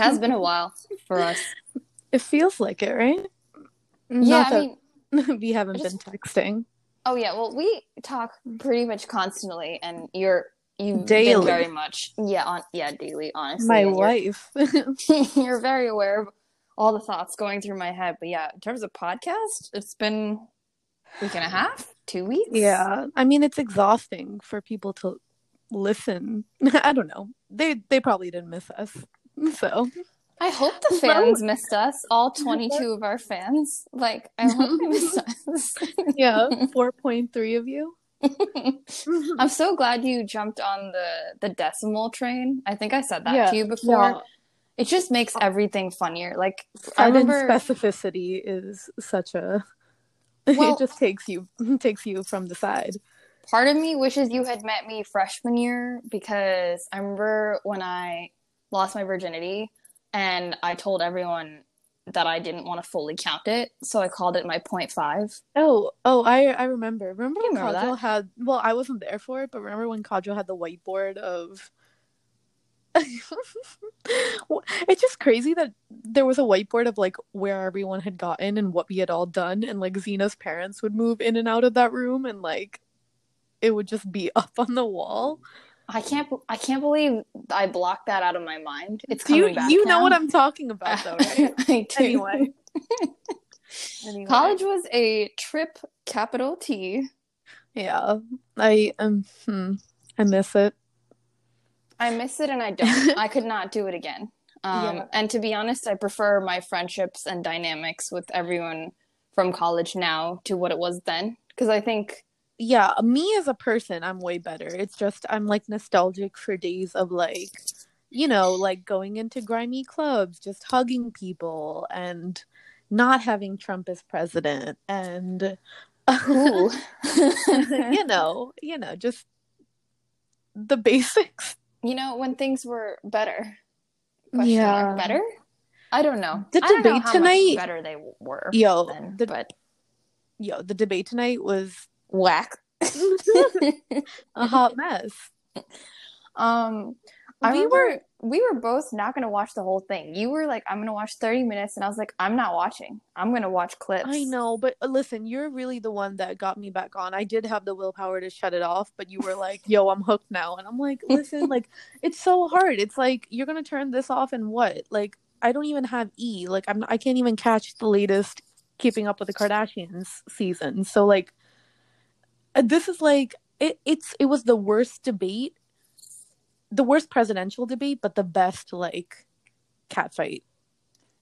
has been a while for us. It feels like it, right? Mm-hmm. Yeah, Not I mean, we haven't I been texting. oh yeah. Well, we talk pretty much constantly, and you're you've Daily. very much yeah on yeah daily. Honestly, My and you're- wife. you're very aware of all the thoughts going through my head. But yeah, in terms of podcast, it's been a week and a half, two weeks. yeah. I mean, it's exhausting for people to listen. I don't know. They they probably didn't miss us. So I hope the fans missed us. All 22 of our fans. Like, I hope they missed us. yeah, four point three of you. I'm so glad you jumped on the the decimal train. I think I said that Yeah, to you before. Yeah, It just makes everything funnier. Like I remember specificity is such a. Well- it just takes you takes you from the side. part of me wishes you had met me freshman year because I remember when I lost my virginity and I told everyone that I didn't want to fully count it, so I called it my point five. Oh, oh, I I remember. Remember when remember Kajal that? had? Well, I wasn't there for it, but remember when Kajal had the whiteboard of? It's just crazy that there was a whiteboard of like where everyone had gotten and what we had all done, and like Xena's parents would move in and out of that room, and like it would just be up on the wall. I can't. I can't believe I blocked that out of my mind. It's Do you coming back. you know what I'm talking about, though, right? I do. Anyway. Anyway. College was a trip, capital T. Yeah, I um, hmm, I miss it. I miss it and I don't. I could not do it again. Um, Yeah. And to be honest, I prefer my friendships and dynamics with everyone from college now to what it was then. Because I think, yeah, me as a person, I'm way better. It's just I'm like nostalgic for days of like, you know, like going into grimy clubs, just hugging people and not having Trump as president and you know, you know, just the basics. you know, when things were better. Question Yeah. mark, better? I don't know. The I don't know debate how tonight- better they were. Yo, then, the- but Yo, the debate tonight was whack. a hot mess. Um, I We remember we were both not going to watch the whole thing. You were like, "I'm going to watch 30 minutes," and I was like, "I'm not watching. I'm going to watch clips." I know, but uh, listen, you're really the one that got me back on. I did have the willpower to shut it off, but you were like, "Yo, I'm hooked now," and I'm like, "Listen, like, it's so hard. It's like you're gonna turn this off and what? Like, I don't even have E. Like, I'm I can't even catch the latest Keeping Up with the Kardashians season. So like, this is like it. It's it was the worst debate, the worst presidential debate, but the best like cat fight.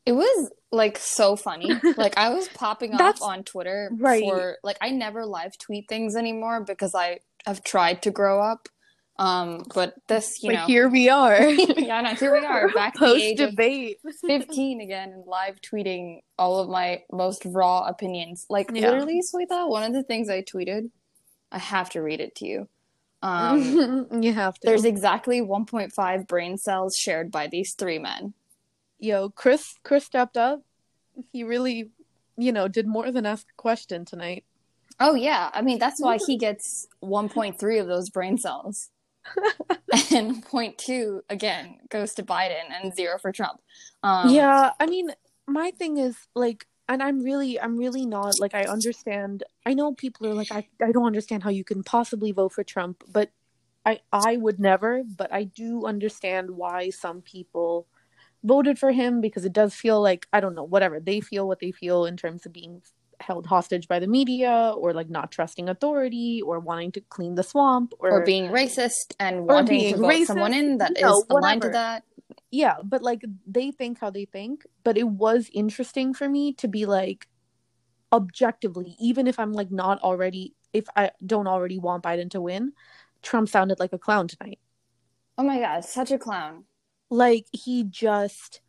It was like so funny. like I was popping off on Twitter right. for like I never live tweet things anymore because I have tried to grow up. Um, but this, you but know, here we are. yeah, no, here we are back Post debate. 15 again and live tweeting all of my most raw opinions. Like Yeah. literally, Swetha, one of the things I tweeted, I have to read it to you. Um, you have to. there's exactly 1.5 brain cells shared by these three men. Yo, Chris. Chris stepped up. He really, you know, did more than ask a question tonight. Oh yeah, I mean that's why he gets 1.3 of those brain cells. and point two again goes to Biden and zero for Trump. Um, yeah, I mean, my thing is like, and I'm really, I'm really not like. I understand. I know people are like, I, I don't understand how you can possibly vote for Trump, but I, I would never. But I do understand why some people voted for him because it does feel like I don't know, whatever they feel, what they feel in terms of being held hostage by the media or like not trusting authority or wanting to clean the swamp or, or being racist and wanting to vote racist, someone in that is know, aligned to that. Yeah but like they think how they think but it was interesting for me to be like objectively even if i'm like not already if i don't already want biden to win trump sounded like a clown tonight Oh my god, such a clown. like he just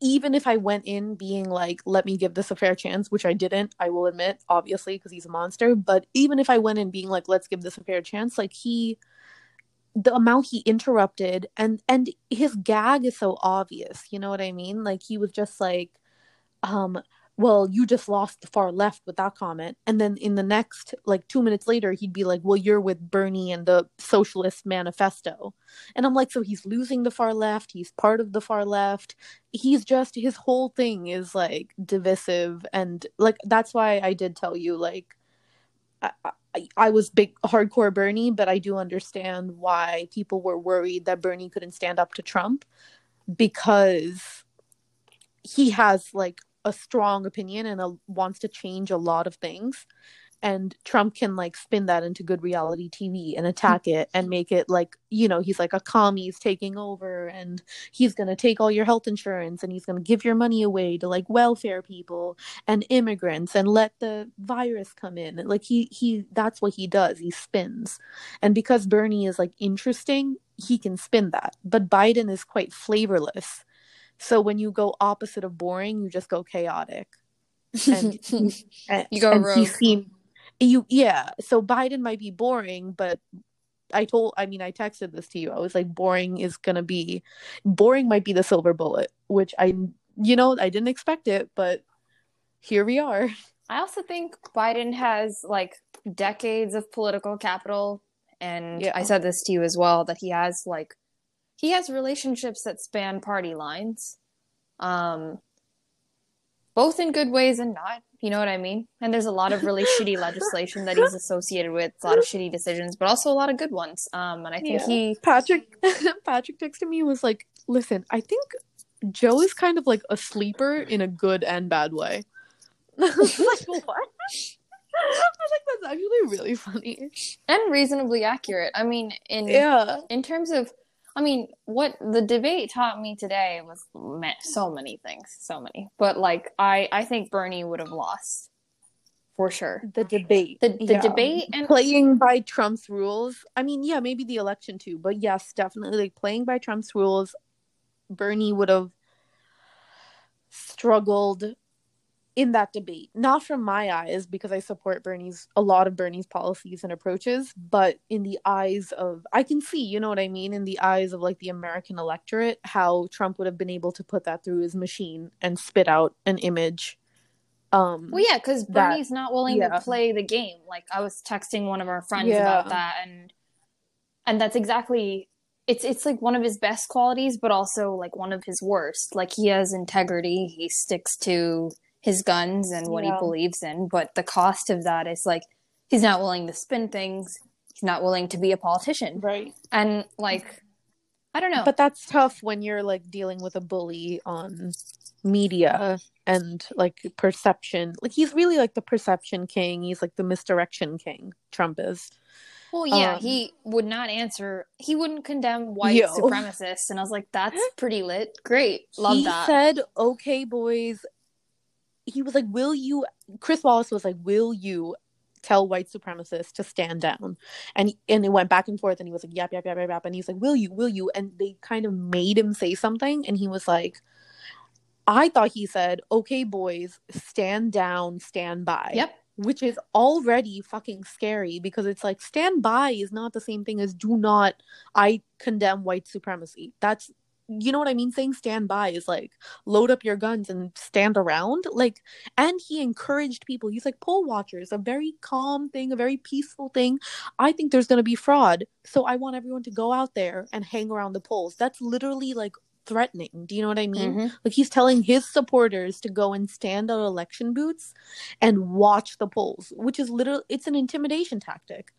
even if i went in being like let me give this a fair chance which i didn't i will admit obviously because he's a monster but even if i went in being like let's give this a fair chance like he the amount he interrupted and and his gag is so obvious you know what i mean like he was just like um well, you just lost the far left with that comment. And then in the next, like two minutes later, he'd be like, well, you're with Bernie and the Socialist Manifesto. And I'm like, so he's losing the far left. He's part of the far left. He's just, his whole thing is like divisive. And like, that's why I did tell you, like, I, was big hardcore Bernie, but I do understand why people were worried that Bernie couldn't stand up to Trump because he has like a strong opinion and a, wants to change a lot of things and Trump can like spin that into good reality TV and attack it and make it like you know he's like a commie's taking over and he's going to take all your health insurance and he's going to give your money away to like welfare people and immigrants and let the virus come in. Like he he that's what he does. He spins. And because Bernie is like interesting he can spin that. But Biden is quite flavorless. So when you go opposite of boring, you just go chaotic. And, and you go and rogue. he seemed you yeah. So Biden might be boring, but I told I mean I texted this to you. I was like boring is gonna be boring might be the silver bullet, which I you know, I didn't expect it, but here we are. I also think Biden has like decades of political capital. And Yeah. I said this to you as well that he has like he has relationships that span party lines. Um both in good ways and not. You know what I mean? And there's a lot of really shitty legislation that he's associated with, a lot of shitty decisions, but also a lot of good ones. Um and I think Yeah. he Patrick Patrick texted me and was like, "Listen, I think Joe is kind of like a sleeper in a good and bad way." Like, "What?" I was like, "That's actually really funny." and reasonably accurate. I mean, in Yeah. in terms of i mean what the debate taught me today was so many things so many but like i i think bernie would have lost for sure The debate. the, the Yeah. debate and playing by Trump's rules. I mean, yeah, maybe the election too, but yes, definitely like playing by Trump's rules. Bernie would have struggled in that debate. Not from my eyes because I support Bernie's a lot of Bernie's policies and approaches, but in the eyes of I can see, you know what I mean, in the eyes of like the American electorate how Trump would have been able to put that through his machine and spit out an image um well yeah because that- bernie's not willing yeah. to play the game like i was texting one of our friends Yeah. about that and and that's exactly it's it's like one of his best qualities but also like one of his worst like he has integrity he sticks to his guns and what he believes in but the cost of that is like he's not willing to spin things he's not willing to be a politician right and like i don't know But that's tough when you're like dealing with a bully on media and like perception. Like he's really like the perception king. He's like the misdirection king. Trump is. well yeah um, he would not answer he wouldn't condemn white Yo. supremacists and i was like that's pretty lit great love he that He said, "Okay, boys." He was like, "Will you?" Chris Wallace was like, "Will you?" Tell white supremacists to stand down, and and it went back and forth, and he was like, "Yap yap yap yap yap," and he's like, "Will you? Will you?" And they kind of made him say something, and he was like, "I thought he said, okay, boys, stand down, stand by." yep which is already fucking scary because it's like stand by is not the same thing as do not I condemn white supremacy. That's you know what I mean? Saying stand by is like load up your guns and stand around. Like and he encouraged people. He's like poll watchers, a very calm thing, a very peaceful thing. I think there's gonna be fraud. So I want everyone to go out there and hang around the polls. That's literally like threatening. Do you know what I mean? Mhm. Like he's telling his supporters to go and stand at election booths and watch the polls, which is literally it's an intimidation tactic.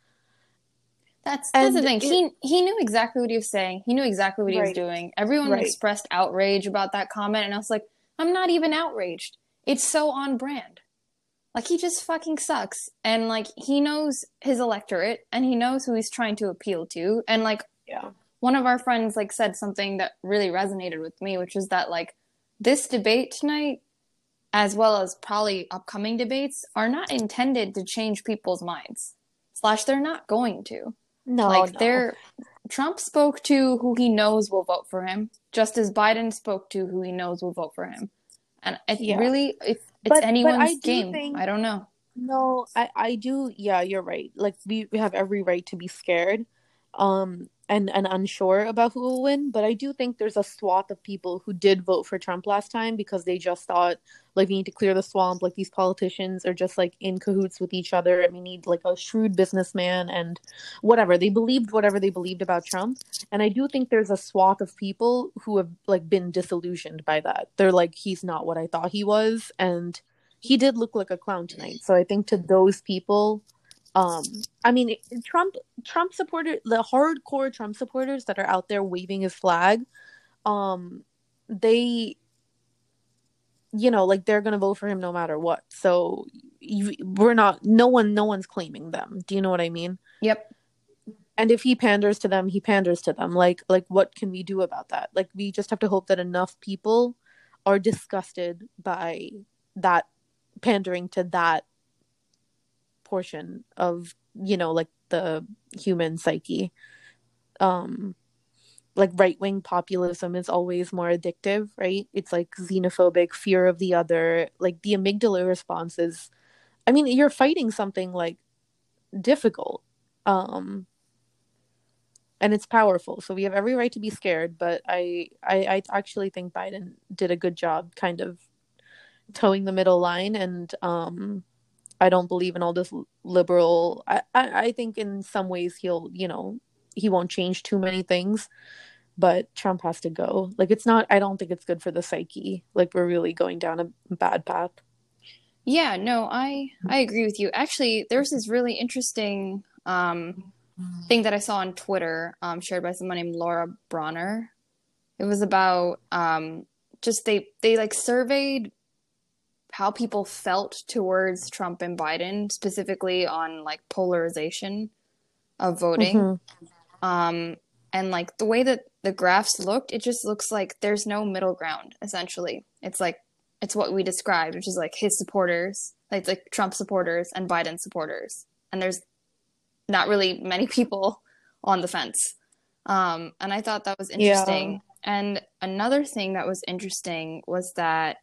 That's that's the thing. it- he he knew exactly what he was saying. He knew exactly what he was doing. Everyone Right. expressed outrage about that comment, and I was like, I'm not even outraged. It's so on brand. Like he just fucking sucks, and like he knows his electorate, and he knows who he's trying to appeal to, and like Yeah. one of our friends like said something that really resonated with me, which is that like this debate tonight, as well as probably upcoming debates, are not intended to change people's minds. Slash, they're not going to No, like no. they're Trump spoke to who he knows will vote for him, just as Biden spoke to who he knows will vote for him. And it Yeah. really, if it's But- but anyone's I game, think- I don't know. No, I I do. Yeah, you're right. Like we we have every right to be scared. Um, and and unsure about who will win. But I do think there's a swath of people who did vote for Trump last time because they just thought like we need to clear the swamp. Like these politicians are just like in cahoots with each other, and we need like a shrewd businessman and whatever. They believed whatever they believed about Trump, and I do think there's a swath of people who have like been disillusioned by that. They're like, he's not what I thought he was, and he did look like a clown tonight. So I think to those people um i mean trump trump supporter the hardcore trump supporters that are out there waving his flag um they you know like they're gonna vote for him no matter what. So you, we're not no one no one's claiming them. Do you know what i mean? Yep. And if he panders to them he panders to them. Like like what can we do about that? Like we just have to hope that enough people are disgusted by that pandering to that portion of you know like the human psyche. Um like right wing populism is always more addictive right? It's like xenophobic fear of the other. Like the amygdala response is i mean you're fighting something like difficult um and it's powerful. So we have every right to be scared but i i, I actually think biden did a good job kind of toeing the middle line and um I don't believe in all this liberal. I, I, I think in some ways he'll, you know, he won't change too many things, but Trump has to go. Like it's not. I don't think it's good for the psyche. Like we're really going down a bad path. Yeah, no, I I agree with you. Actually, there's this really interesting um, thing that I saw on Twitter, um, shared by someone named Laura Bronner. It was about um, just they they like surveyed how people felt towards Trump and Biden, specifically on like polarization of voting. Mm-hmm. Um, and like the way that the graphs looked, it just looks like there's no middle ground, essentially. It's like, it's what we described, which is like his supporters, like, like Trump supporters and Biden supporters. And there's not really many people on the fence. Um, and I thought that was interesting. Yeah. And another thing that was interesting was that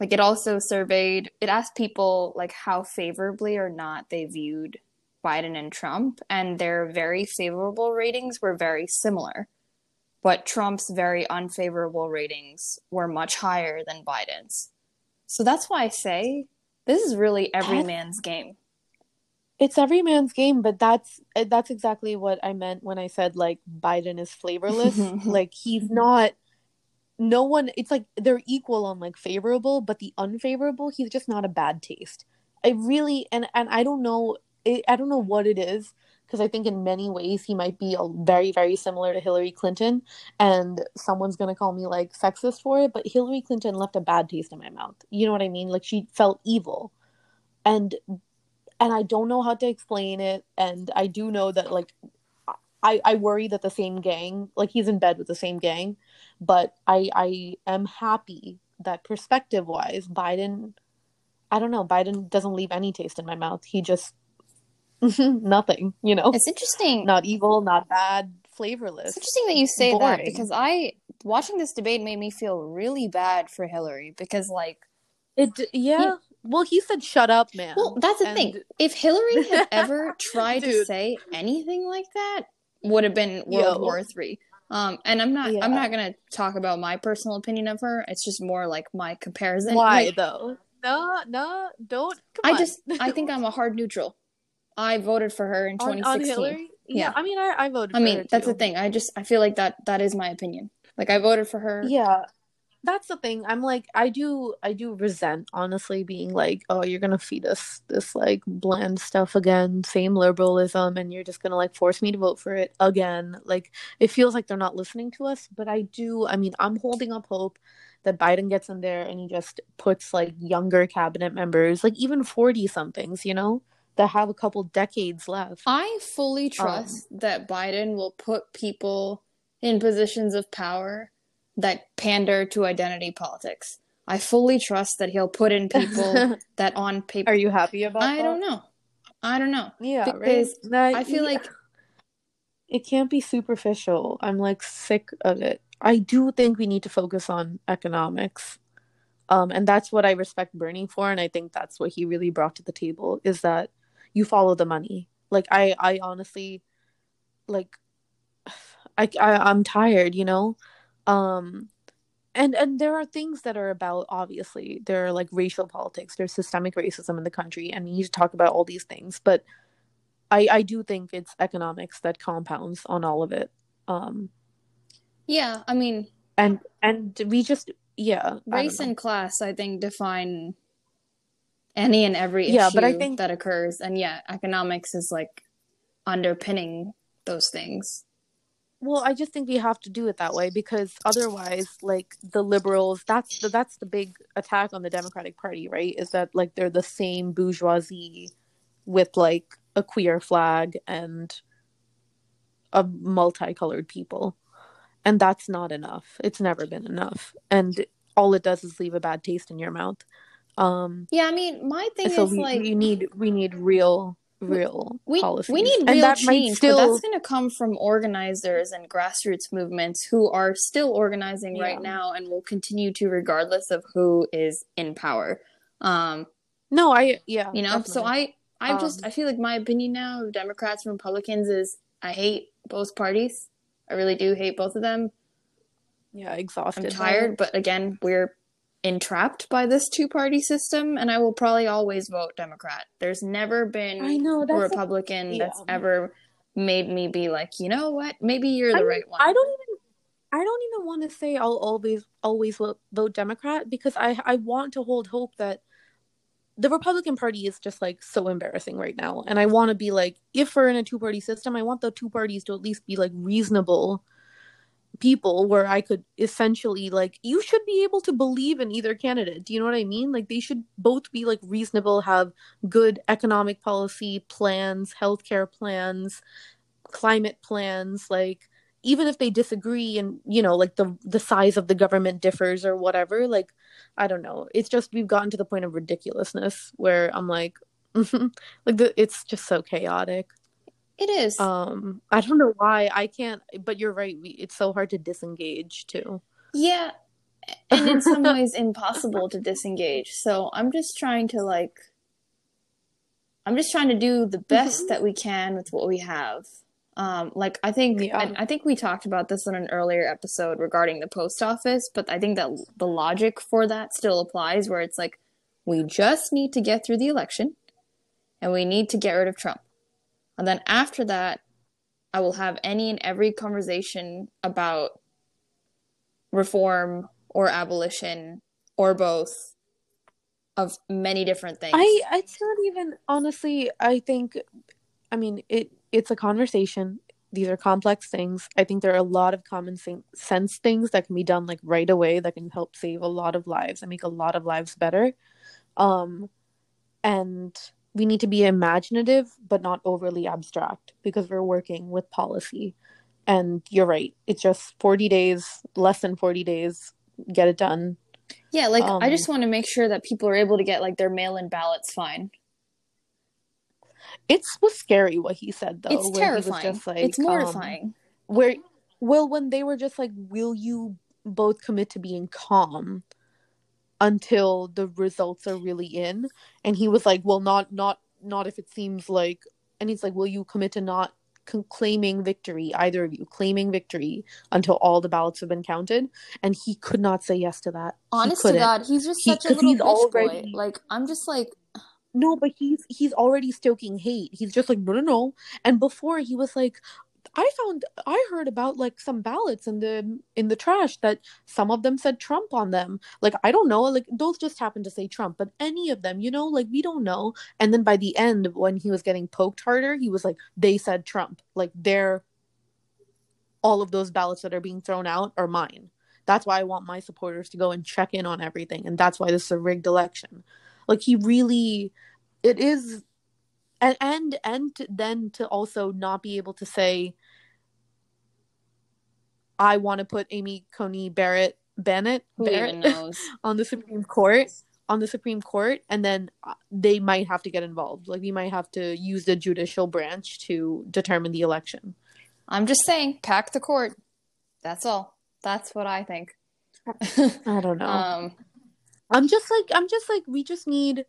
like it also surveyed, it asked people like how favorably or not they viewed Biden and Trump, and their very favorable ratings were very similar. But Trump's very unfavorable ratings were much higher than Biden's. So that's why I say this is really every man's game. It's every man's game, but that's that's exactly what I meant when I said like Biden is flavorless. like he's not no one it's like they're equal on like favorable but the unfavorable he's just not a bad taste. I really and and i don't know it, i don't know what it is because i think in many ways he might be a, very very similar to hillary clinton and someone's gonna call me like sexist for it but hillary clinton left a bad taste in my mouth. You know what i mean? Like she felt evil. And and i don't know how to explain it and i do know that like I, I worry that the same gang, like he's in bed with the same gang, but I I am happy that perspective wise, Biden, I don't know, Biden doesn't leave any taste in my mouth. He just nothing, you know. It's interesting. Not evil, not bad, flavorless. It's interesting that you say boring. that because I watching this debate made me feel really bad for Hillary because like it yeah. He, well, he said shut up, man. Well, that's the and... thing. If Hillary had ever tried to say anything like that, would have been World Yo. War Three. Um, and I'm not yeah. I'm not gonna talk about my personal opinion of her. It's just more like my comparison. Why like, though? No, no, don't. I on. just I think I'm a hard neutral. I voted for her in 2016. On, on yeah. yeah. I mean I, I voted. I mean that's the thing. I just I feel like that that is my opinion. Like I voted for her. Yeah, that's the thing. I'm like i do i do resent honestly being like oh you're gonna feed us this like bland stuff again same liberalism and you're just gonna like force me to vote for it again. Like it feels like they're not listening to us but i do i mean i'm holding up hope that biden gets in there and he just puts like younger cabinet members like even 40 somethings you know that have a couple decades left. I fully trust um, that biden will put people in positions of power that pander to identity politics. I fully trust that he'll put in people that on paper. Are you happy about it? I that? don't know. I don't know. Yeah, because right? I feel yeah. like it can't be superficial. I'm like sick of it. I do think we need to focus on economics. Um, and that's what I respect Bernie for, and I think that's what he really brought to the table is that you follow the money. Like I, I honestly, like I, I I'm tired, you know. Um, and and there are things that are about obviously there are like racial politics, there's systemic racism in the country, and we need to talk about all these things. But I I do think it's economics that compounds on all of it. Um, yeah, I mean, and and we just yeah, race and class, I think, define any and every yeah, but I think that occurs, and yeah, economics is like underpinning those things. Well, I just think we have to do it that way because otherwise, like the liberals, that's the that's the big attack on the Democratic Party, right? Is that like they're the same bourgeoisie with like a queer flag and a multicolored people. And that's not enough. It's never been enough. And all it does is leave a bad taste in your mouth. Um Yeah, I mean, my thing so is we, like we need we need real real we, policies. we need And real that change, still but that's going to come from organizers and grassroots movements who are still organizing Yeah. right now and will continue to regardless of who is in power. Um, No, I yeah. you know, so definitely. I I just Um, I feel like my opinion now of Democrats and Republicans is I hate both parties. I really do hate both of them. yeah, exhausted. I'm tired, but again, we're entrapped by this two party system and I will probably always vote Democrat. There's never been I know a that's a- Republican that's yeah. ever made me be like, you know what? Maybe you're the I, right one. I don't even I don't even want to say I'll always always vote, vote Democrat because I I want to hold hope that the Republican Party is just like so embarrassing right now, and I want to be like, if we're in a two party system, I want the two parties to at least be like reasonable people where I could essentially like you should be able to believe in either candidate. Do you know what I mean? Like they should both be like reasonable, have good economic policy plans, healthcare plans, climate plans, like even if they disagree and you know like the the size of the government differs or whatever like i don't know it's just we've gotten to the point of ridiculousness where i'm like like the, it's just so chaotic It is. um i don't know why i can't but you're right we, it's so hard to disengage too yeah. And in some ways impossible to disengage. So I'm just trying to like I'm just trying to do the best Mhm. that we can with what we have. Um, like I think Yeah. I, I think we talked about this in an earlier episode regarding the post office, but I think that the logic for that still applies where it's like we just need to get through the election and we need to get rid of Trump. And then after that, I will have any and every conversation about reform or abolition or both of many different things. i it's not even honestly i think i mean it it's a conversation. These are complex things. I think there are a lot of common sense things that can be done like right away that can help save a lot of lives and make a lot of lives better. Um and we need to be imaginative but not overly abstract because we're working with policy and you're right it's just 40 days less than 40 days get it done Yeah, like I Um, just want to make sure that people are able to get like their mail-in ballots fine. it was scary what he said though it's where he was terrifying. just like it's um, mortifying. where well when they were just like will you both commit to being calm until the results are really in. And he was like well not not not if it seems like and he's like will you commit to not claiming victory either of you claiming victory until all the ballots have been counted. And he could not say yes to that. Honest to. God, he's just He- such a little bitch already- boy. Like I'm just like no but he's he's already stoking hate. He's just like no no no. And before he was like i found i heard about like some ballots in the in the trash that some of them said trump on them. Like i don't know like those just happened to say trump but any of them you know like we don't know. And then by the end when he was getting poked harder he was like they said trump. Like they're all of those ballots that are being thrown out are mine. That's why i want my supporters to go and check in on everything and that's why this is a rigged election. Like he really it is and and and then to also not be able to say i want to put amy coney barrett bennett barrett on the supreme court on the supreme court and then uh, they might have to get involved like we might have to use the judicial branch to determine the election I'm just saying, pack the court. That's all. That's what I think. i don't know um, I'm just like I'm just like we just need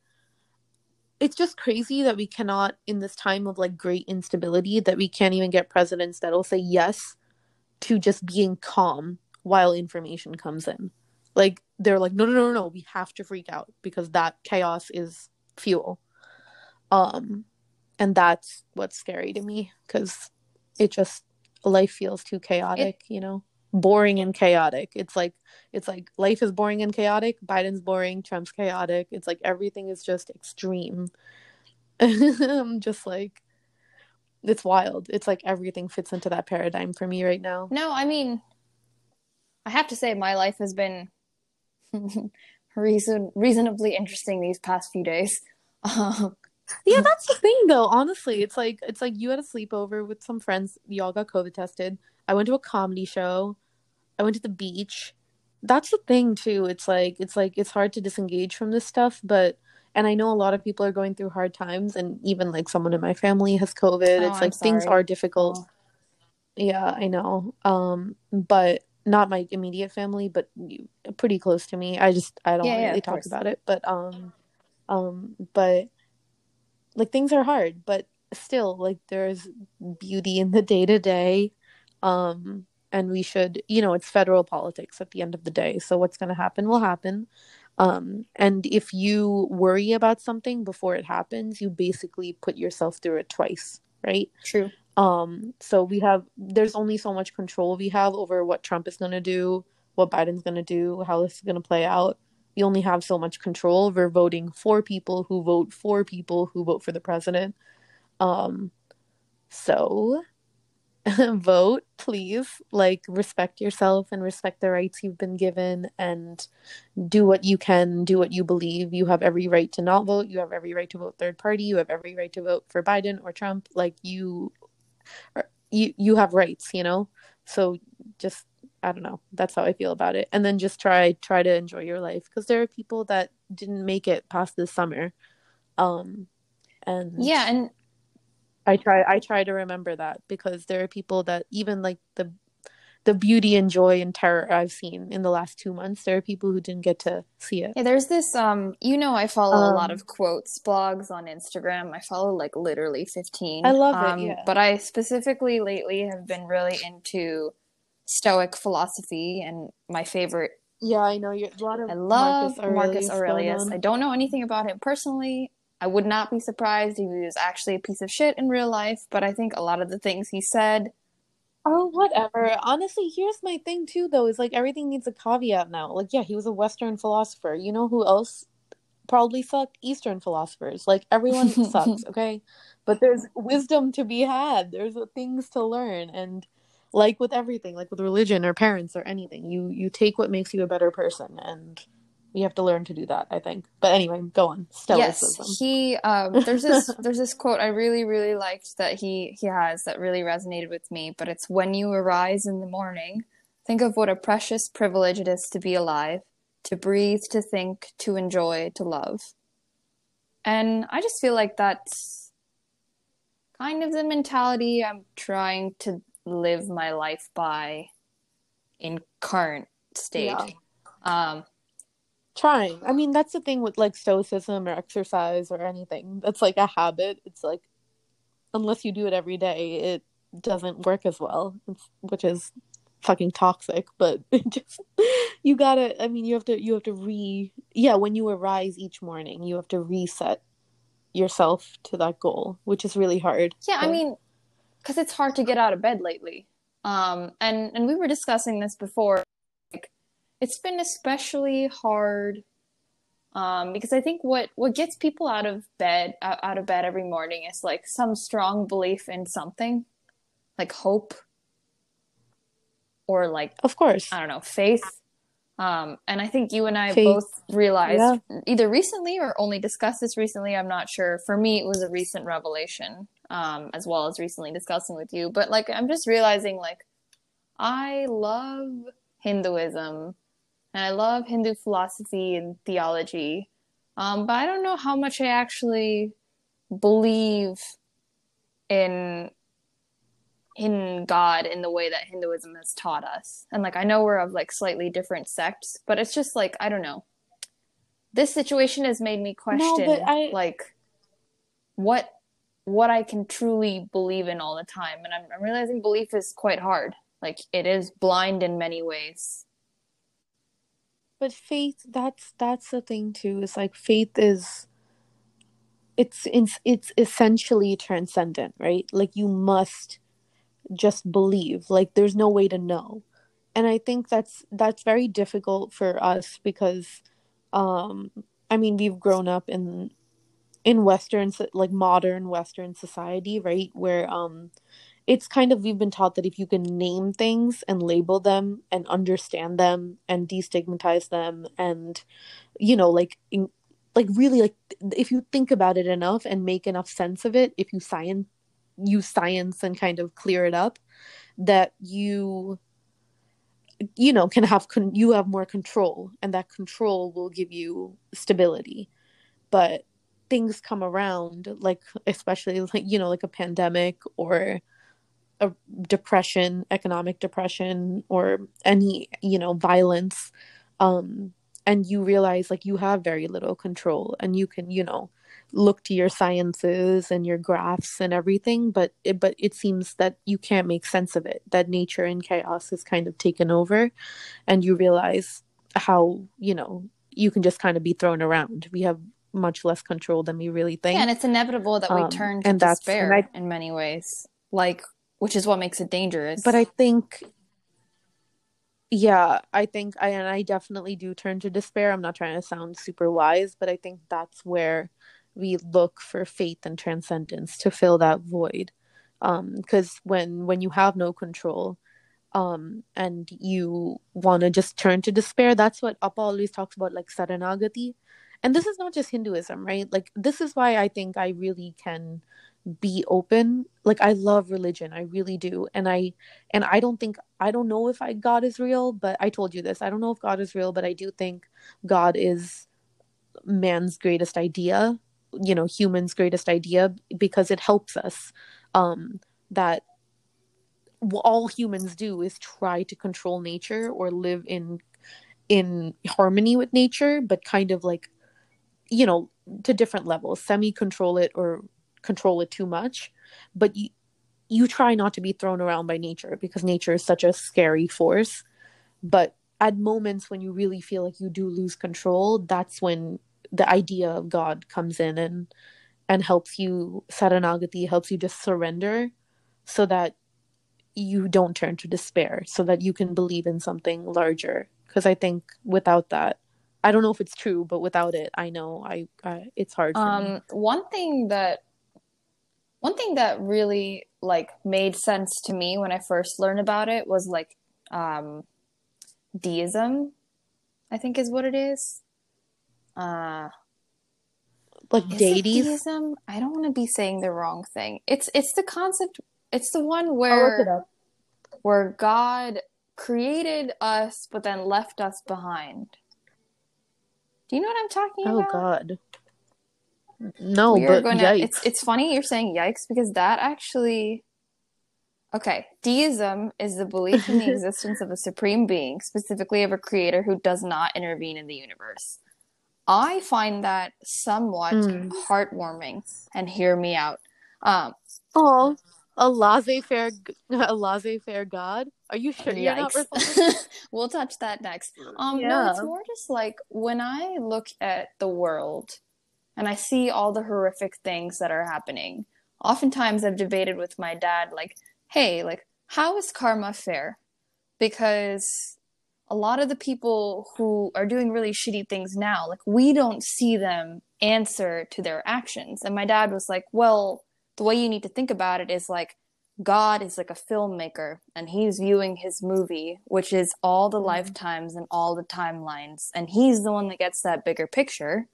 it's just crazy that we cannot in this time of like great instability that we can't even get presidents that'll say yes to just being calm while information comes in. Like they're like, no, no, no, no, we have to freak out because that chaos is fuel. Um, and that's what's scary to me because it just life feels too chaotic, it, you know, boring and chaotic. It's like it's like life is boring and chaotic. Biden's boring. Trump's chaotic. It's like everything is just extreme. I'm just like, it's wild. It's like everything fits into that paradigm for me right now. No, I mean, I have to say my life has been reason reasonably interesting these past few days. Um, yeah, that's the thing though. Honestly, it's like it's like you had a sleepover with some friends. Y'all got COVID tested. I went to a comedy show. I went to the beach. That's the thing too. It's like it's like it's hard to disengage from this stuff, but and I know a lot of people are going through hard times and even like someone in my family has COVID. Oh, it's like things are difficult. Oh. Yeah, I know. Um but not my immediate family, but pretty close to me. I just I don't yeah, really yeah, talk course. about it, but um um but like things are hard, but still like there's beauty in the day to day. Um and we should, you know, it's federal politics at the end of the day. So what's going to happen will happen. Um and if you worry about something before it happens, you basically put yourself through it twice, right? True. Um so we have there's only so much control we have over what Trump is going to do, what Biden's going to do, how this is going to play out we only have so much control We're voting for people who vote for people who vote for the president. Um, so vote, please. Like, respect yourself and respect the rights you've been given and do what you can, do what you believe. You have every right to not vote. You have every right to vote third party. You have every right to vote for Biden or Trump. Like, you, you, you have rights, you know? So just I don't know. That's how I feel about it. And then just try try to enjoy your life because there are people that didn't make it past this summer. Um and Yeah, and I try I try to remember that because there are people that even like the the beauty and joy and terror I've seen in the last 2 months, there are people who didn't get to see it. Yeah, there's this um you know I follow um, a lot um, of quotes blogs on Instagram. I follow like literally 15. I love um, it, yeah. But I specifically lately have been really into Stoic philosophy and my favorite. Yeah, I know you. A lot of I love Marcus Aurelius. Marcus Aurelius. I don't know anything about him personally. I would not be surprised if he was actually a piece of shit in real life, but I think a lot of the things he said. Oh, whatever. Honestly, here's my thing too, though, is like everything needs a caveat now. Like, yeah, he was a Western philosopher. You know who else probably sucked? Eastern philosophers. Like, everyone sucks, okay? But there's wisdom to be had, there's things to learn. And like with everything like with religion or parents or anything you you take what makes you a better person and we have to learn to do that i think but anyway go on stoicism yes he um there's this there's this quote i really really liked that he he has that really resonated with me but it's when you arise in the morning think of what a precious privilege it is to be alive to breathe to think to enjoy to love and i just feel like that's kind of the mentality i'm trying to live my life by in current state. Yeah. Um, trying. I mean, that's the thing with like stoicism or exercise or anything. That's like a habit. It's like unless you do it every day, it doesn't work as well, which is fucking toxic. But just you gotta. I mean, you have to. You have to re. Yeah, when you arise each morning, you have to reset yourself to that goal, which is really hard. Yeah, but... I mean, because it's hard to get out of bed lately. Um, and and we were discussing this before. It's been especially hard um, because I think what what gets people out of bed out, out of bed every morning is like some strong belief in something, like hope, or like of course I don't know faith. Um, and I think you and I faith. both realized yeah. either recently or only discussed this recently. I'm not sure. For me, it was a recent revelation um, as well as recently discussing with you. But like, I'm just realizing like, I love Hinduism and I love Hindu philosophy and theology. Um, but I don't know how much I actually believe in in God in the way that Hinduism has taught us. And like I know we're of like slightly different sects, but it's just like I don't know. This situation has made me question no, I... like what what I can truly believe in all the time. And I'm, I'm realizing belief is quite hard. Like it is blind in many ways. But faith, that's that's the thing too. It's like faith is it's it's it's essentially transcendent, right? Like you must just believe. Like there's no way to know. And I think that's that's very difficult for us because um I mean we've grown up in in western like modern western society, right? Where um it's kind of we've been taught that if you can name things and label them and understand them and destigmatize them and you know like in, like really like if you think about it enough and make enough sense of it if you science use science and kind of clear it up that you you know can have con- you have more control and that control will give you stability. But things come around like especially like you know like a pandemic or a depression, economic depression, or any, you know, violence. Um, and you realize like you have very little control and you can, you know, look to your sciences and your graphs and everything, but it, but it seems that you can't make sense of it, that nature and chaos is kind of taken over and you realize how, you know, you can just kind of be thrown around. We have much less control than we really think. Yeah, and it's inevitable that we um, turn to and despair and I, in many ways. Like which is what makes it dangerous. But I think yeah, I think I and I definitely do turn to despair. I'm not trying to sound super wise, but I think that's where we look for faith and transcendence to fill that void. Um because when when you have no control um and you want to just turn to despair, that's what Appa always talks about like saranagati. And this is not just Hinduism, right? Like this is why I think I really can be open. Like i love religion. I really do. And i and i don't think i don't know if i god is real but i told you this. I don't know if god is real but i do think god is man's greatest idea you know human's greatest idea because it helps us um that all humans do is try to control nature or live in in harmony with nature but kind of like you know to different levels semi control it or control it too much but you you try not to be thrown around by nature because nature is such a scary force but at moments when you really feel like you do lose control that's when the idea of god comes in and and helps you saranagati helps you just surrender so that you don't turn to despair so that you can believe in something larger because i think without that i don't know if it's true but without it i know i, it's hard um me. one thing that one thing that really like made sense to me when I first learned about it was like um, deism. I think is what it is. Uh, like deities. Deism. I don't want to be saying the wrong thing. It's it's the concept. It's the one where where God created us, but then left us behind. Do you know what I'm talking oh, about? Oh God. No, we but gonna, yikes. It's, it's funny you're saying yikes because that actually. Okay, deism is the belief in the existence of a supreme being, specifically of a creator who does not intervene in the universe. I find that somewhat mm. heartwarming, and hear me out. Um, oh, a laissez-faire, a laissez-faire God. Are you sure you're not we'll touch that next. Um, yeah. no, it's more just like when I look at the world and I see all the horrific things that are happening. Oftentimes I've debated with my dad, like, hey, like, how is karma fair? Because a lot of the people who are doing really shitty things now, like, we don't see them answer to their actions. And my dad was like, well, the way you need to think about it is like, God is like a filmmaker and he's viewing his movie, which is all the mm-hmm. lifetimes and all the timelines. And he's the one that gets that bigger picture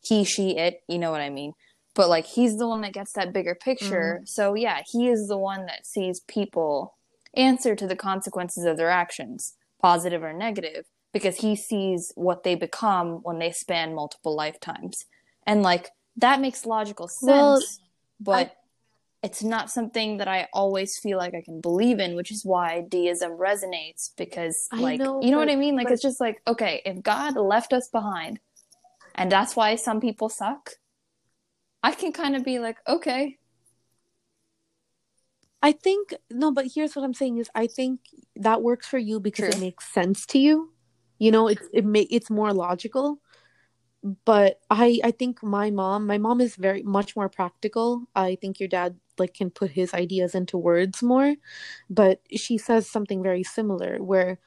he, she, it, you know what I mean? But like he's the one that gets that bigger picture. Mm. So yeah, he is the one that sees people answer to the consequences of their actions, positive or negative, because he sees what they become when they span multiple lifetimes. And like that makes logical sense, well, but I- it's not something that I always feel like I can believe in, which is why deism resonates because like know, you know but, what I mean? Like but, it's just like, okay, if God left us behind and that's why some people suck, I can kind of be like, okay. I think no, but here's what I'm saying is I think that works for you because True. it makes sense to you. You know, it's it may it's more logical. But I I think my mom, my mom is very much more practical. I think your dad like can put his ideas into words more, but she says something very similar where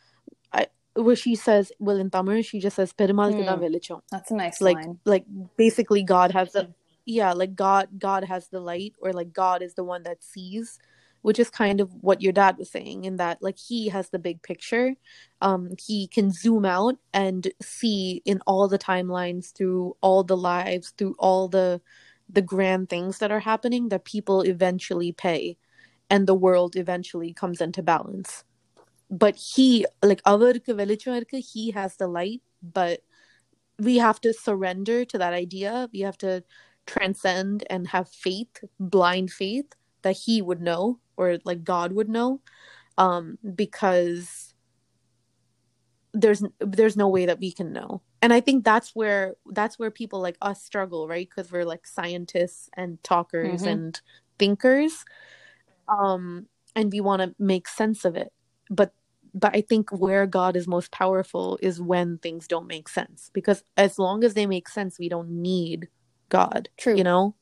where she says "Well, in Tamil, she just says "Perumalkida hmm. That's a nice like, line. Like basically, God has the hmm. yeah, like God God has the light, or like God is the one that sees, which is kind of what your dad was saying in that like He has the big picture. Um, he can zoom out and see in all the timelines, through all the lives, through all the the grand things that are happening that people eventually pay, and the world eventually comes into balance but he like அவருக்கு வெளிச்சம் இருக்கு he has the light but we have to surrender to that idea. We have to transcend and have faith, blind faith, that he would know or like God would know. Um, because there's there's no way that we can know. And I think that's where that's where people like us struggle, right? Because we're like scientists and talkers Mhm. and thinkers. Um, and we want to make sense of it. But but I think where God is most powerful is when things don't make sense. Because as long as they make sense, we don't need God. True. You know?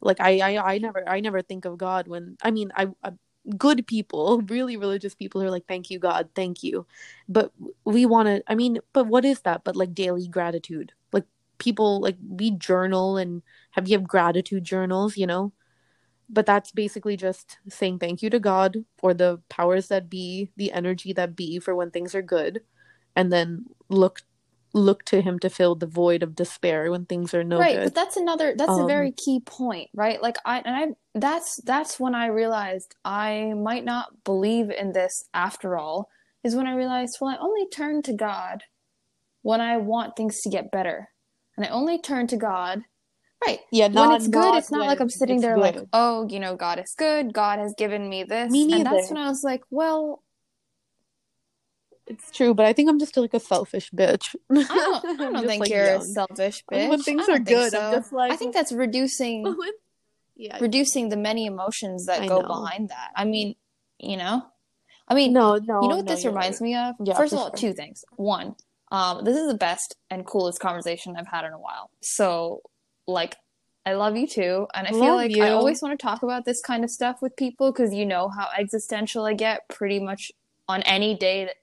Like I I, I never I never think of God when I mean I, I good people, really religious people are like, Thank you, God, thank you. But we wanna I mean, but what is that but like daily gratitude? Like people like we journal and have you have gratitude journals, you know? But that's basically just saying thank you to God or the powers that be, the energy that be for when things are good, and then look look to him to fill the void of despair when things are no right, good. but that's another that's a Um, very key point, right? Like I and I that's that's when I realized I might not believe in this after all, is when I realized, well, I only turn to God when I want things to get better. And I only turn to God right. yeah, when it's good, it's not like I'm sitting there like, oh, you know, God is good, God has given me this. Me And that's when I was like, well, it's true, but I think I'm just like a selfish bitch. I don't, I don't think like, you're a selfish bitch. when things I are good, I'm just like I think that's reducing yeah. reducing the many emotions that I go know. behind that. I mean, you know, I mean, No, no, you know what no, this reminds right. me of? Yeah, First of all, sure. two things. One, um, this is the best and coolest conversation I've had in a while. So, like, I love you too, and I feel like you. I always want to talk about this kind of stuff with people because you know how existential I get pretty much on any day. That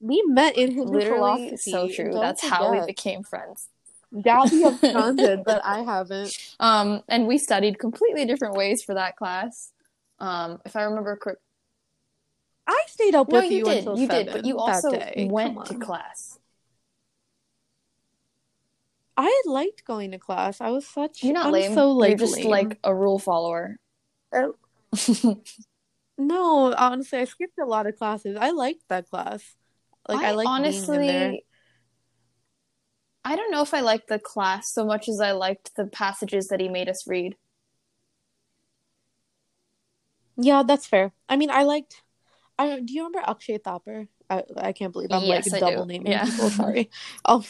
We met in literally, philosophy. so true. Don't That's how we became friends. Gabby absconded, but I haven't. Um, and we studied completely different ways for that class. Um, if I remember correct. I stayed up No, with you you, did. until You did, but you also went to class. I liked going to class. I was such. You're not I'm lame. so like You're just lame. like a rule follower. Oh. No, honestly, I skipped a lot of classes. I liked that class. Like I, liked being in there. honestly, I don't know if I liked the class so much as I liked the passages that he made us read. Yeah, that's fair. I mean, I liked. I do you remember Akshay Thapar? I I can't believe I'm Yes, like I double do. naming Yeah. people. Sorry. Um,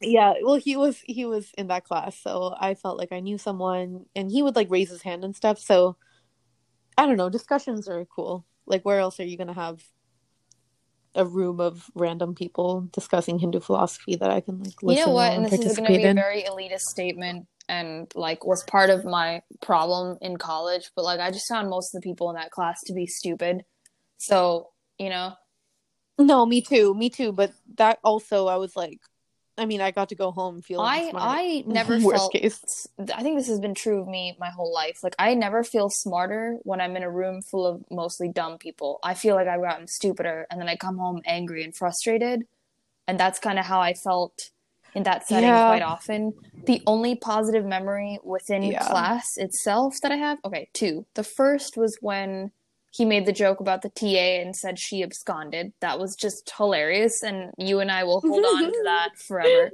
yeah. Well, he was he was in that class, so I felt like I knew someone, and he would like raise his hand and stuff. So I don't know. Discussions are cool. Like, where else are you gonna have a room of random people discussing Hindu philosophy that I can like You listen know what? or And this is going to be a very elitist statement and like was part of my problem in college, but like I just found most of the people in that class to be stupid. So, you know, No, me too, me too. But that also, I was like, I mean, I got to go home feeling I smart. I never Worst felt case. I think this has been true of me my whole life. Like I never feel smarter when I'm in a room full of mostly dumb people. I feel like I've gotten stupider and then I come home angry and frustrated. And that's kind of how I felt in that setting Yeah. quite often. The only positive memory within Yeah. class itself that I have, okay, two. The first was when he made the joke about the TA and said she absconded. That was just hilarious and you and I will hold on to that forever.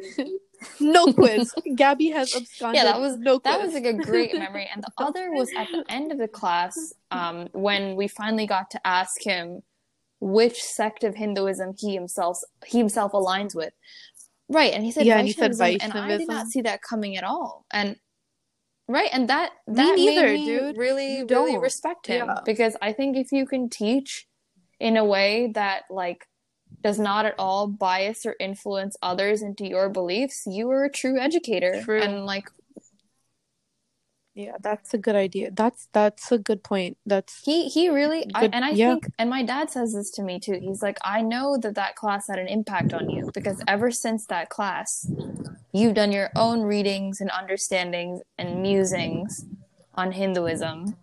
no quiz. Gabby has absconded. Yeah, that was no quiz. that was like a great memory. And the other was at the end of the class, um, when we finally got to ask him which sect of Hinduism he himself he himself aligns with. Right, and he said Yeah, and he said Vaishnavism, and I did not see that coming at all. And Right, and that that Me neither, made me dude. really You really don't. respect him Yeah. because I think if you can teach in a way that like does not at all bias or influence others into your beliefs, you are a true educator. True. And like Yeah, that's a good idea. That's that's a good point. That's he he really I, and I yeah. think and my dad says this to me too. He's like, "I know that that class had an impact on you because ever since that class, you've done your own readings and understandings and musings on Hinduism."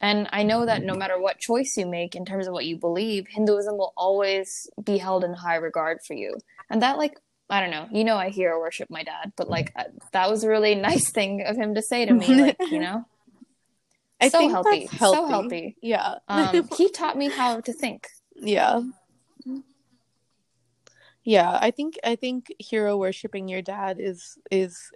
And I know that no matter what choice you make in terms of what you believe, Hinduism will always be held in high regard for you. And that, like, I don't know, you know, I hero worship my dad, but like, uh, that was a really nice thing of him to say to me, like, you know, I so think healthy, that's so healthy. healthy. Yeah. Um, he taught me how to think. yeah. Yeah, I think I think hero worshiping your dad is is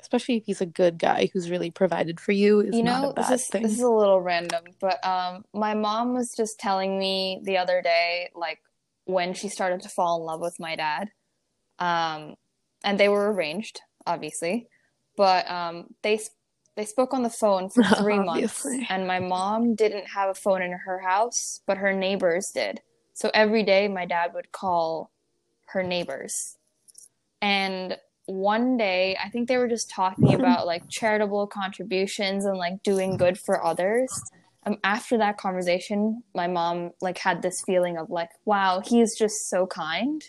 especially if he's a good guy who's really provided for you is You not know, a bad this is thing. this is a little random, but um, my mom was just telling me the other day, like when she started to fall in love with my dad, um, and they were arranged, obviously, but um, they they spoke on the phone for three months, and my mom didn't have a phone in her house, but her neighbors did. So every day, my dad would call her neighbors, and one day i think they were just talking about like charitable contributions and like doing good for others. Um, after that conversation my mom like had this feeling of like wow he's just so kind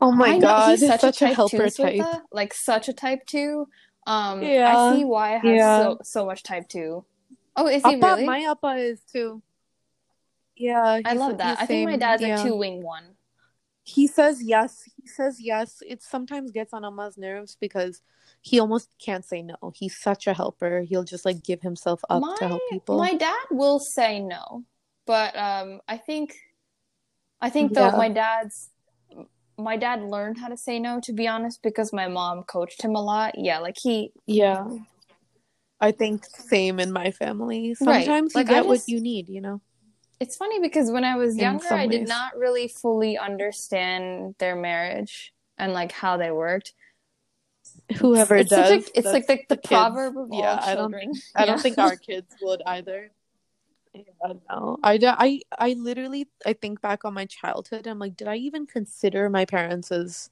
Oh my I god, he's such, such a type helper type. Switha, like such a type two um Yeah, i see why i have yeah. so so much type two. Oh, is he Appa, really my appa is too. Yeah, i love that i think my dad's yeah. a two wing one He says yes. He says yes. It sometimes gets on Amma's nerves because he almost can't say no. He's such a helper. He'll just like give himself up my to help people. my dad will say no but um i think i think though Yeah. my dad's my dad learned how to say no to be honest because my mom coached him a lot yeah like he Yeah. I think same in my family. Right. Sometimes Like, you get what you need, you know? it's funny because when i was younger i did not really fully understand their marriage and like how they worked Whoever it's does. a, it's like the, the, kids. proverb of Yeah, all I don't children I don't think our kids would either. Yeah, no. I, I, I literally I think back on my childhood. I'm like, did I even consider my parents as?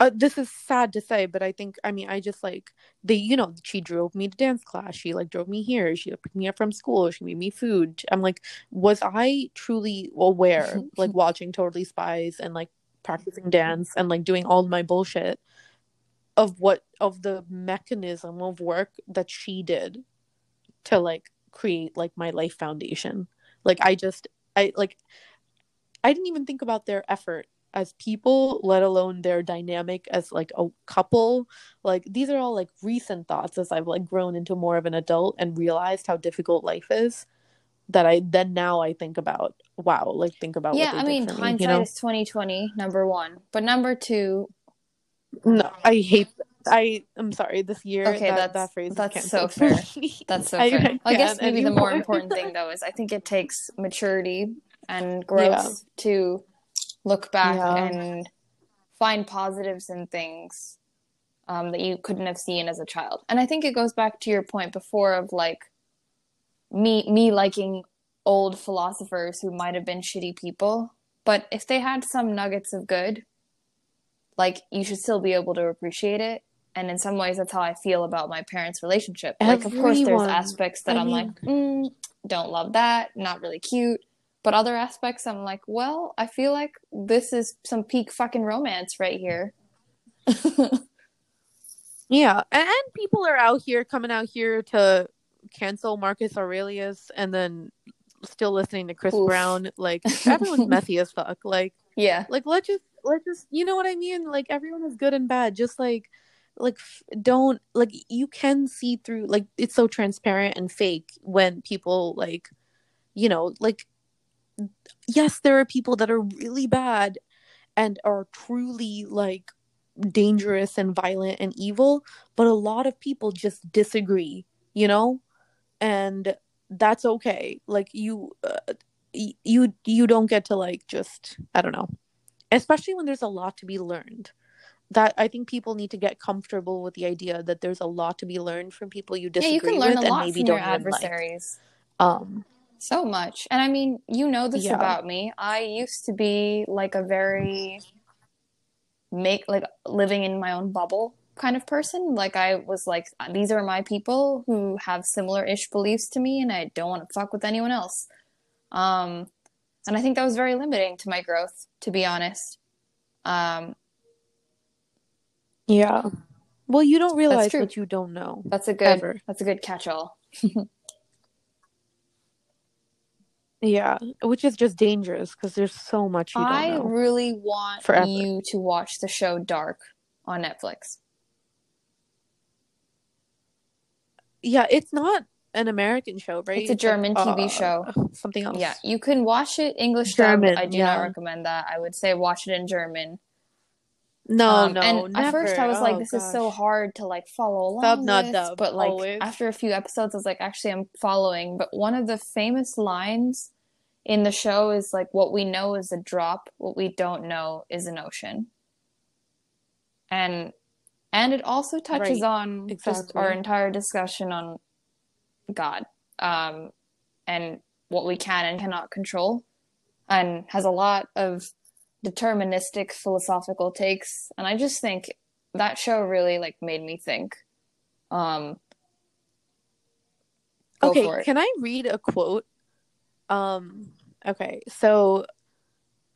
Uh, this is sad to say, but I think I mean I just like they you know she drove me to dance class. She like drove me here. She picked me up from school. She made me food. I'm like, was I truly aware like watching Totally Spies and like practicing dance and like doing all my bullshit of what of the mechanism of work that she did to like create like my life foundation. Like i just i like i didn't even think about their effort as people let alone their dynamic as like a couple. Like these are all like recent thoughts as i've like grown into more of an adult and realized how difficult life is that i then now i think about wow like think about yeah i mean for me, hindsight you know? is 2020 number one. But number two no i hate i i'm sorry this year Okay, that, that's- that phrase that's so fair. That's so I- fair. I I, guess maybe the more important thing though is I think it takes maturity and growth to look back Yeah. and find positives in things um, that you couldn't have seen as a child. And I think it goes back to your point before of like me me liking old philosophers who might have been shitty people, but if they had some nuggets of good, like you should still be able to appreciate it. And in some ways, that's how I feel about my parents' relationship. Like, of course, there's aspects that I I'm like, mm, don't love that, not really cute. But other aspects, I'm like, well, I feel like this is some peak fucking romance right here. Yeah, and, and people are out here coming out here to cancel Marcus Aurelius and then still listening to Chris Oof. Brown. Like everyone's messy as fuck. Like yeah. like let's just let's just you know what I mean? Like everyone is good and bad. Just like like don't like you can see through like it's so transparent and fake when people like you know like yes there are people that are really bad and are truly like dangerous and violent and evil but a lot of people just disagree you know? And that's okay. Like you uh, you you don't get to like just i don't know. Especially when there's a lot to be learned that I think people need to get comfortable with the idea that there's a lot to be learned from people you Yeah, disagree you can learn with a and maybe from don't your even like. adversaries. Um, So much. And I mean, you know this Yeah. about me. I used to be like a very make like living in my own bubble kind of person. Like I was like these are my people who have similar-ish beliefs to me and I don't want to fuck with anyone else. Um and I think that was very limiting to my growth, to be honest. Um yeah. Well, you don't realize true. what you don't know. that's a good Ever. that's a good catch-all. Yeah, which is just dangerous because there's so much you don't I really want Forever. you to watch the show Dark on Netflix. Yeah, it's not an American show, right? It's a like, German TV uh, show. Something else. Yeah, you can watch it English German, dubbed. I do not recommend that. I would say watch it in German. No, Um, no, and never. at first I was like, Oh, this is so hard to like follow along not with. dub, But like always. after a few episodes, I was like, actually, I'm following. But one of the famous lines in the show is like, what we know is a drop, what we don't know is an ocean. And and it also touches Right, on just our entire discussion on God, um, and what we can and cannot control, and has a lot of deterministic philosophical takes. And I just think that show really like made me think. Um, okay, can I read a quote? Um, okay, so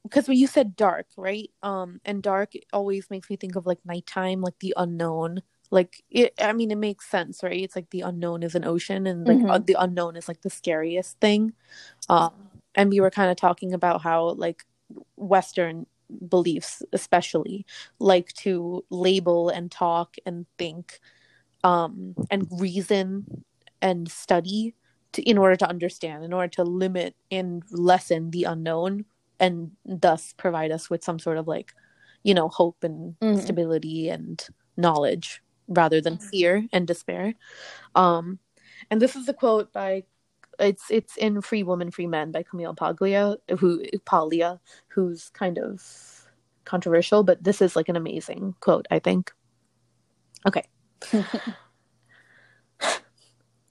because when you said dark, right? Um, and dark always makes me think of like nighttime, like the unknown. Like it, I mean, it makes sense, right? It's like the unknown is an ocean, and like Mhm. uh, the unknown is like the scariest thing. Um, and we were kind of talking about how like Western beliefs, especially, like to label and talk and think, um, and reason and study to in order to understand, in order to limit and lessen the unknown, and thus provide us with some sort of like, you know, hope and Mhm. stability and knowledge rather than fear and despair. Um, and this is a quote by it's it's in Free Women, Free Men by Camille Paglia, who Paglia, who's kind of controversial, but this is like an amazing quote, I think. Okay.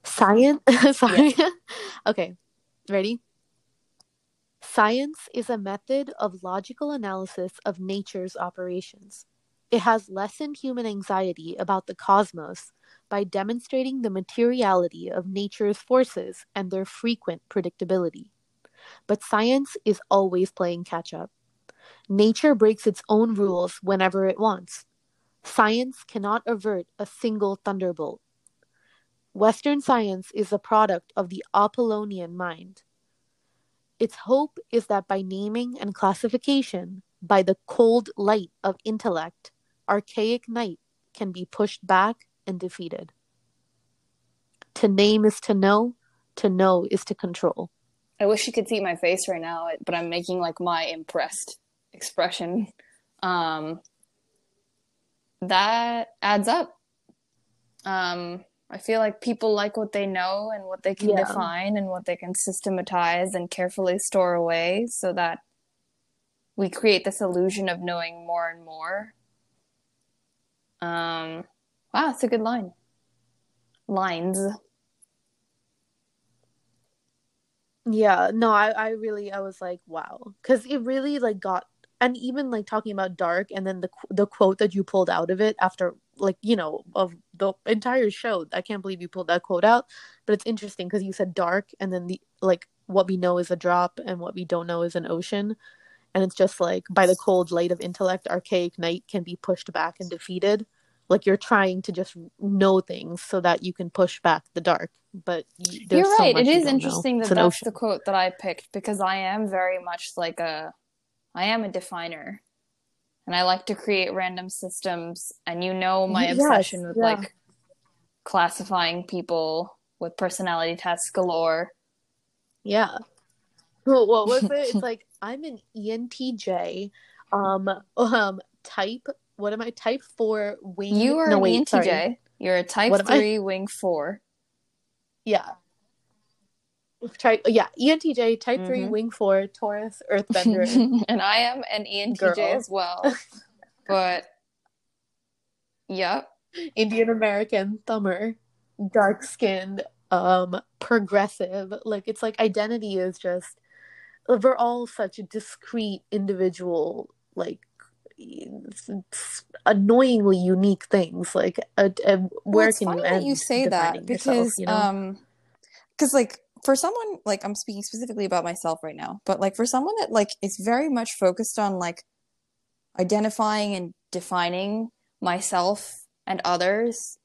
Science sorry. okay. Ready? Science is a method of logical analysis of nature's operations. It has lessened human anxiety about the cosmos by demonstrating the materiality of nature's forces and their frequent predictability. But science is always playing catch up. Nature breaks its own rules whenever it wants. Science cannot avert a single thunderbolt. Western science is a product of the Apollonian mind. Its hope is that by naming and classification, by the cold light of intellect, archaic night can be pushed back and defeated. To name is to know, to know is to control. I wish you could see my face right now, but I'm making like my impressed expression. Um, that adds up. Um, I feel like people like what they know and what they can Yeah. define and what they can systematize and carefully store away so that we create this illusion of knowing more and more. Um, wow, it's a good line. Lines. Yeah, no, I, I really, I was like, wow, because it really like got, and even like talking about dark, and then the the quote that you pulled out of it after, like you know, of the entire show. I can't believe you pulled that quote out, but it's interesting because you said dark, and then the like what we know is a drop, and what we don't know is an ocean, and it's just like by the cold light of intellect, archaic night can be pushed back and defeated. Like you're trying to just know things so that you can push back the dark, but there's You're so right. much It know. interesting that that's ocean. the quote that I picked because I am very much like a, I am a definer, and I like to create random systems. And you know my Yes, obsession with yeah. like classifying people with personality tests galore. Yeah. Well, what was it? It's like I'm an ENTJ, um, um, type. What am I? Type four wing. You are no, an wait, ENTJ. sorry. You're a Type What? Three Wing Four. Yeah. Type yeah, ENTJ, type three, Mhm. wing four, Taurus, Earthbender. and I am an ENTJ Girl. as well. but Yep. Indian American, thumber, dark skinned, um, progressive. Like it's like identity is just we're all such a discrete individual like annoyingly unique things like uh, uh, where well, can you end you say that because yourself, you know? um because like for someone like i'm speaking specifically about myself right now but like for someone that like is very much focused on like identifying and defining myself and others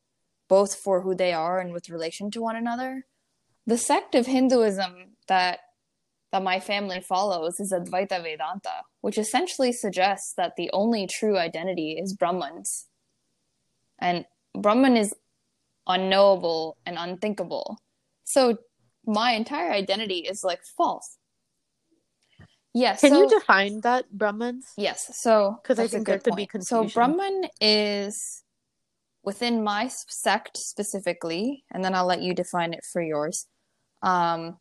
both for who they are and with relation to one another the sect of hinduism that that my family follows is Advaita Vedanta, which essentially suggests that the only true identity is Brahman's. And Brahman is unknowable and unthinkable. So my entire identity is like false. Yes. Can so, you define that Brahmans? Yes. So because I think there could be point. So. Brahman is within my sect specifically, and then I'll let you define it for yours. Um,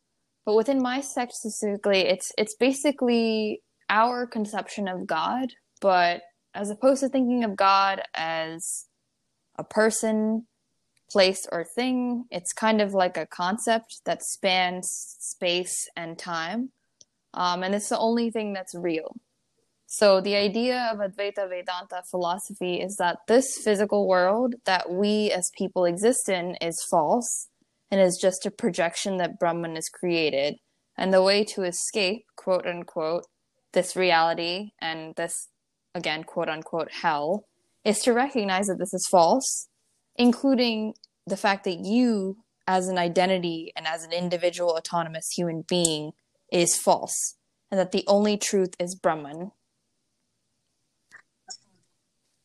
but within my sect specifically, it's it's basically our conception of God, but as opposed to thinking of God as a person, place, or thing, it's kind of like a concept that spans space and time. Um, and it's the only thing that's real. So the idea of Advaita Vedanta philosophy is that this physical world that we as people exist in is false and is just a projection that Brahman has created. And the way to escape, quote unquote, this reality and this, again, quote unquote, hell, is to recognize that this is false, including the fact that you, as an identity and as an individual autonomous human being, is false, and that the only truth is Brahman.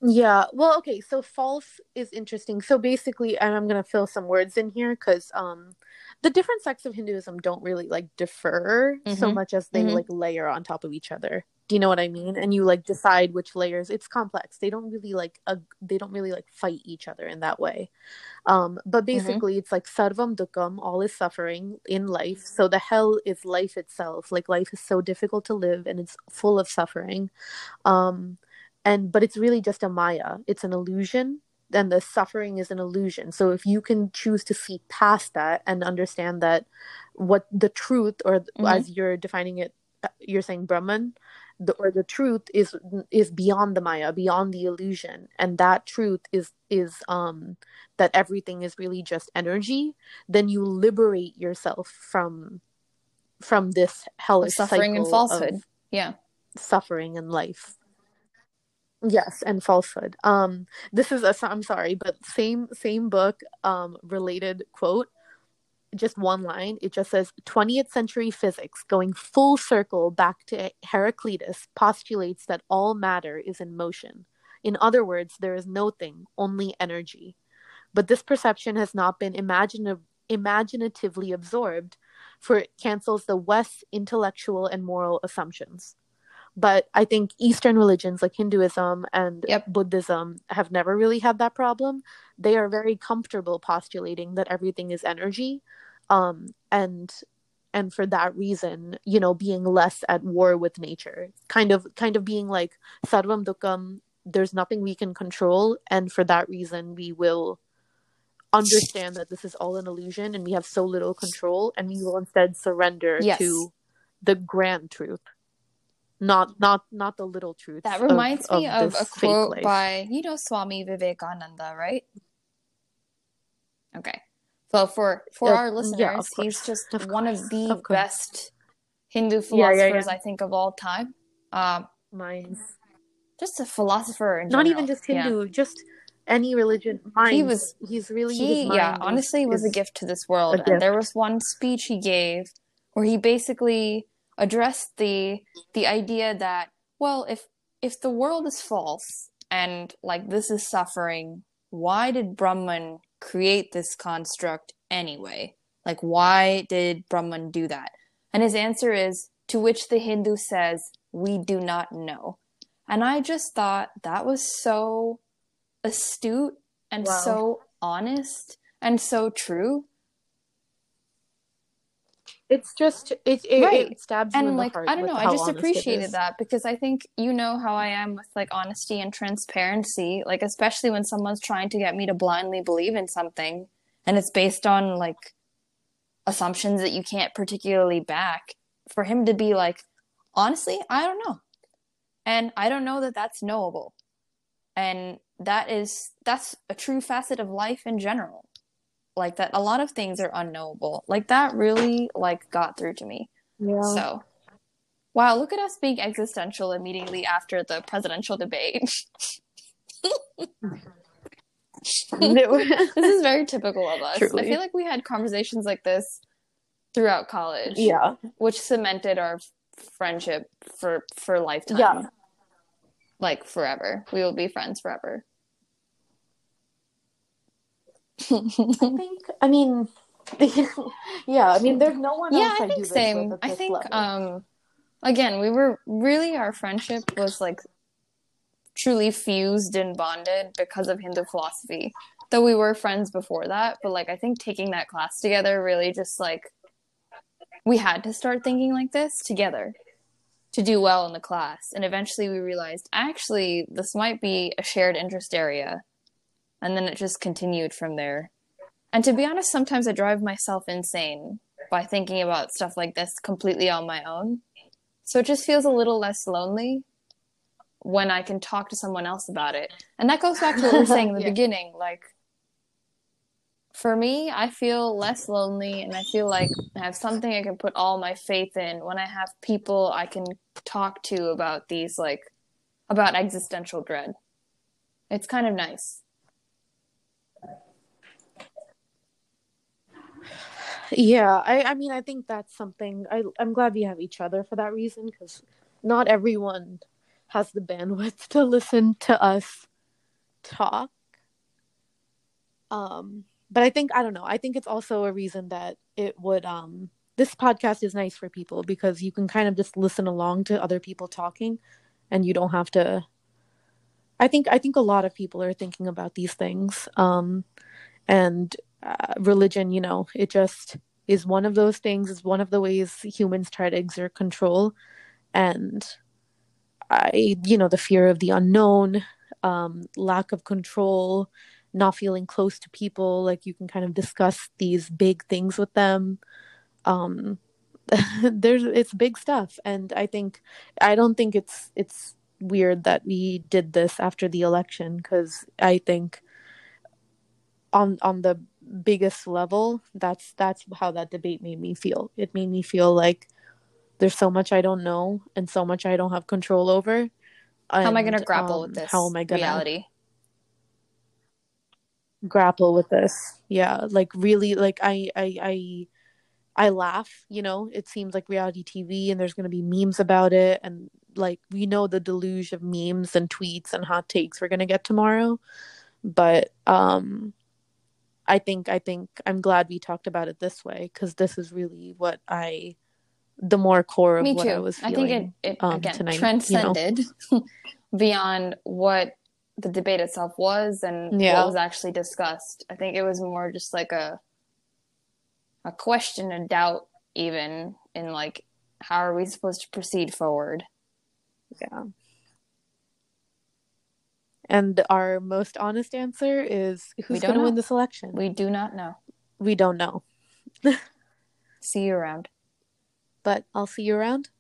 Yeah. Well, okay. So false is interesting. So basically, and I'm gonna fill some words in here because um, the different sects of Hinduism don't really like differ so Mhm. much as they Mhm. like layer on top of each other. Do you know what I mean? And you like decide which layers. It's complex. They don't really like uh, they don't really like fight each other in that way. Um, but basically, it's like sarvam dukkam, all is suffering in life. So the hell is life itself. Like life is so difficult to live and it's full of suffering. Um, and but it's really just a maya. It's an illusion and the suffering is an illusion. So if you can choose to see past that and understand that what the truth or Mhm. as you're defining it uh, you're saying brahman the, or the truth is is beyond the maya beyond the illusion and that truth is is um that everything is really just energy then you liberate yourself from from this hellish suffering and falsehood. Yeah. suffering and life yes and falsehood. Um this is a i'm sorry but same same book um related quote. Just one line. It just says 20th century physics going full circle back to heraclitus postulates that all matter is in motion. In other words there is no thing only energy. But this perception has not been imaginative imaginatively absorbed for it cancels the west's intellectual and moral assumptions but I think Eastern religions like Hinduism and Yep. Buddhism have never really had that problem. They are very comfortable postulating that everything is energy, um, and and for that reason, you know, being less at war with nature, kind of kind of being like sarvam dukkam. There's nothing we can control, and for that reason, we will understand that this is all an illusion, and we have so little control, and we will instead surrender Yes. to the grand truth not not not the little truth. That of- reminds me of, this a quote life. by you know Swami Vivekananda, right? Okay. So for for Uh, our yeah, listeners, he's just Of one of the Of best Hindu Yeah, yeah, philosophers yeah. I think of all time. Um, Minds. just a philosopher in Not general. even just Yeah. Hindu, just any religion. He was- he's really he yeah honestly was a gift to this world and there was one speech he gave where he basically addressed the the idea that well if if the world is false and like this is suffering why did brahman create this construct anyway like why did brahman do that and his answer is to which the hindu says we do not know and i just thought that was so astute and Wow. so honest and so true. It's just it it, Right. it stabs you in and the like heart I don't know, I just appreciated that because I think you know how I am with like honesty and transparency, like especially when someone's trying to get me to blindly believe in something and it's based on like assumptions that you can't particularly back. For him to be like, honestly, I don't know. And I don't know that that's knowable. And that is that's a true facet of life in general. Like that a lot of things are unknowable. Like that really like got through to me. Yeah. So, wow, look at us being existential immediately after the presidential debate. this is very typical of us. I feel like we had conversations like this throughout college, yeah. which cemented our friendship for for lifetime. Yeah. Like forever. We will be friends forever. I think I mean yeah, I mean there's no one yeah, else I I, think same. I think level. um again, we were really our friendship was like truly fused and bonded because of Hindu philosophy. Though we were friends before that, but like I think taking that class together really just like we had to start thinking like this together to do well in the class. And eventually we realized actually this might be a shared interest area. And then it just continued from there. And to be honest, sometimes I drive myself insane by thinking about stuff like this completely on my own. So it just feels a little less lonely when I can talk to someone else about it. And that goes back to what we were saying in the Yeah. beginning. Like, for me, I feel less lonely and I feel like I have something I can put all my faith in when I have people I can talk to about these, like, about existential dread. It's kind of nice. Yeah, I, I mean, I think that's something. I, I'm glad we have each other for that reason because not everyone has the bandwidth to listen to us talk. Um, but I think I don't know. I think it's also a reason that it would. Um, this podcast is nice for people because you can kind of just listen along to other people talking, and you don't have to. I think I think a lot of people are thinking about these things. Um, and uh, religion, you know, it just is one of those things, is one of the ways humans try to exert control. And I, you know, the fear of the unknown, um, lack of control, not feeling close to people, like you can kind of discuss these big things with them. Um, there's it's big stuff and i think i don't think it's it's weird that we did this after the election because i think on on the biggest level that's that's how that debate made me feel. It made me feel like there's so much i don't know and so much i don't have control over How am I going to grapple um, with this how am i gonna reality? grapple with this? Yeah like really like i i i i laugh you know? It seems like reality tv and there's going to be memes about it and like we know the deluge of memes and tweets and hot takes we're going to get tomorrow but um i think i think i'm glad we talked about it this way because this is really what i the more core of Me what too. i was feeling. I think it, it um, again tonight, you know? transcended beyond what the debate itself was and Yeah. what was actually discussed. I think it was more just like a a question, a doubt, even in like how are we supposed to proceed forward? Yeah. And our most honest answer is who's going to win know. this election? We do not know. we don't know. See you around. But I'll see you around.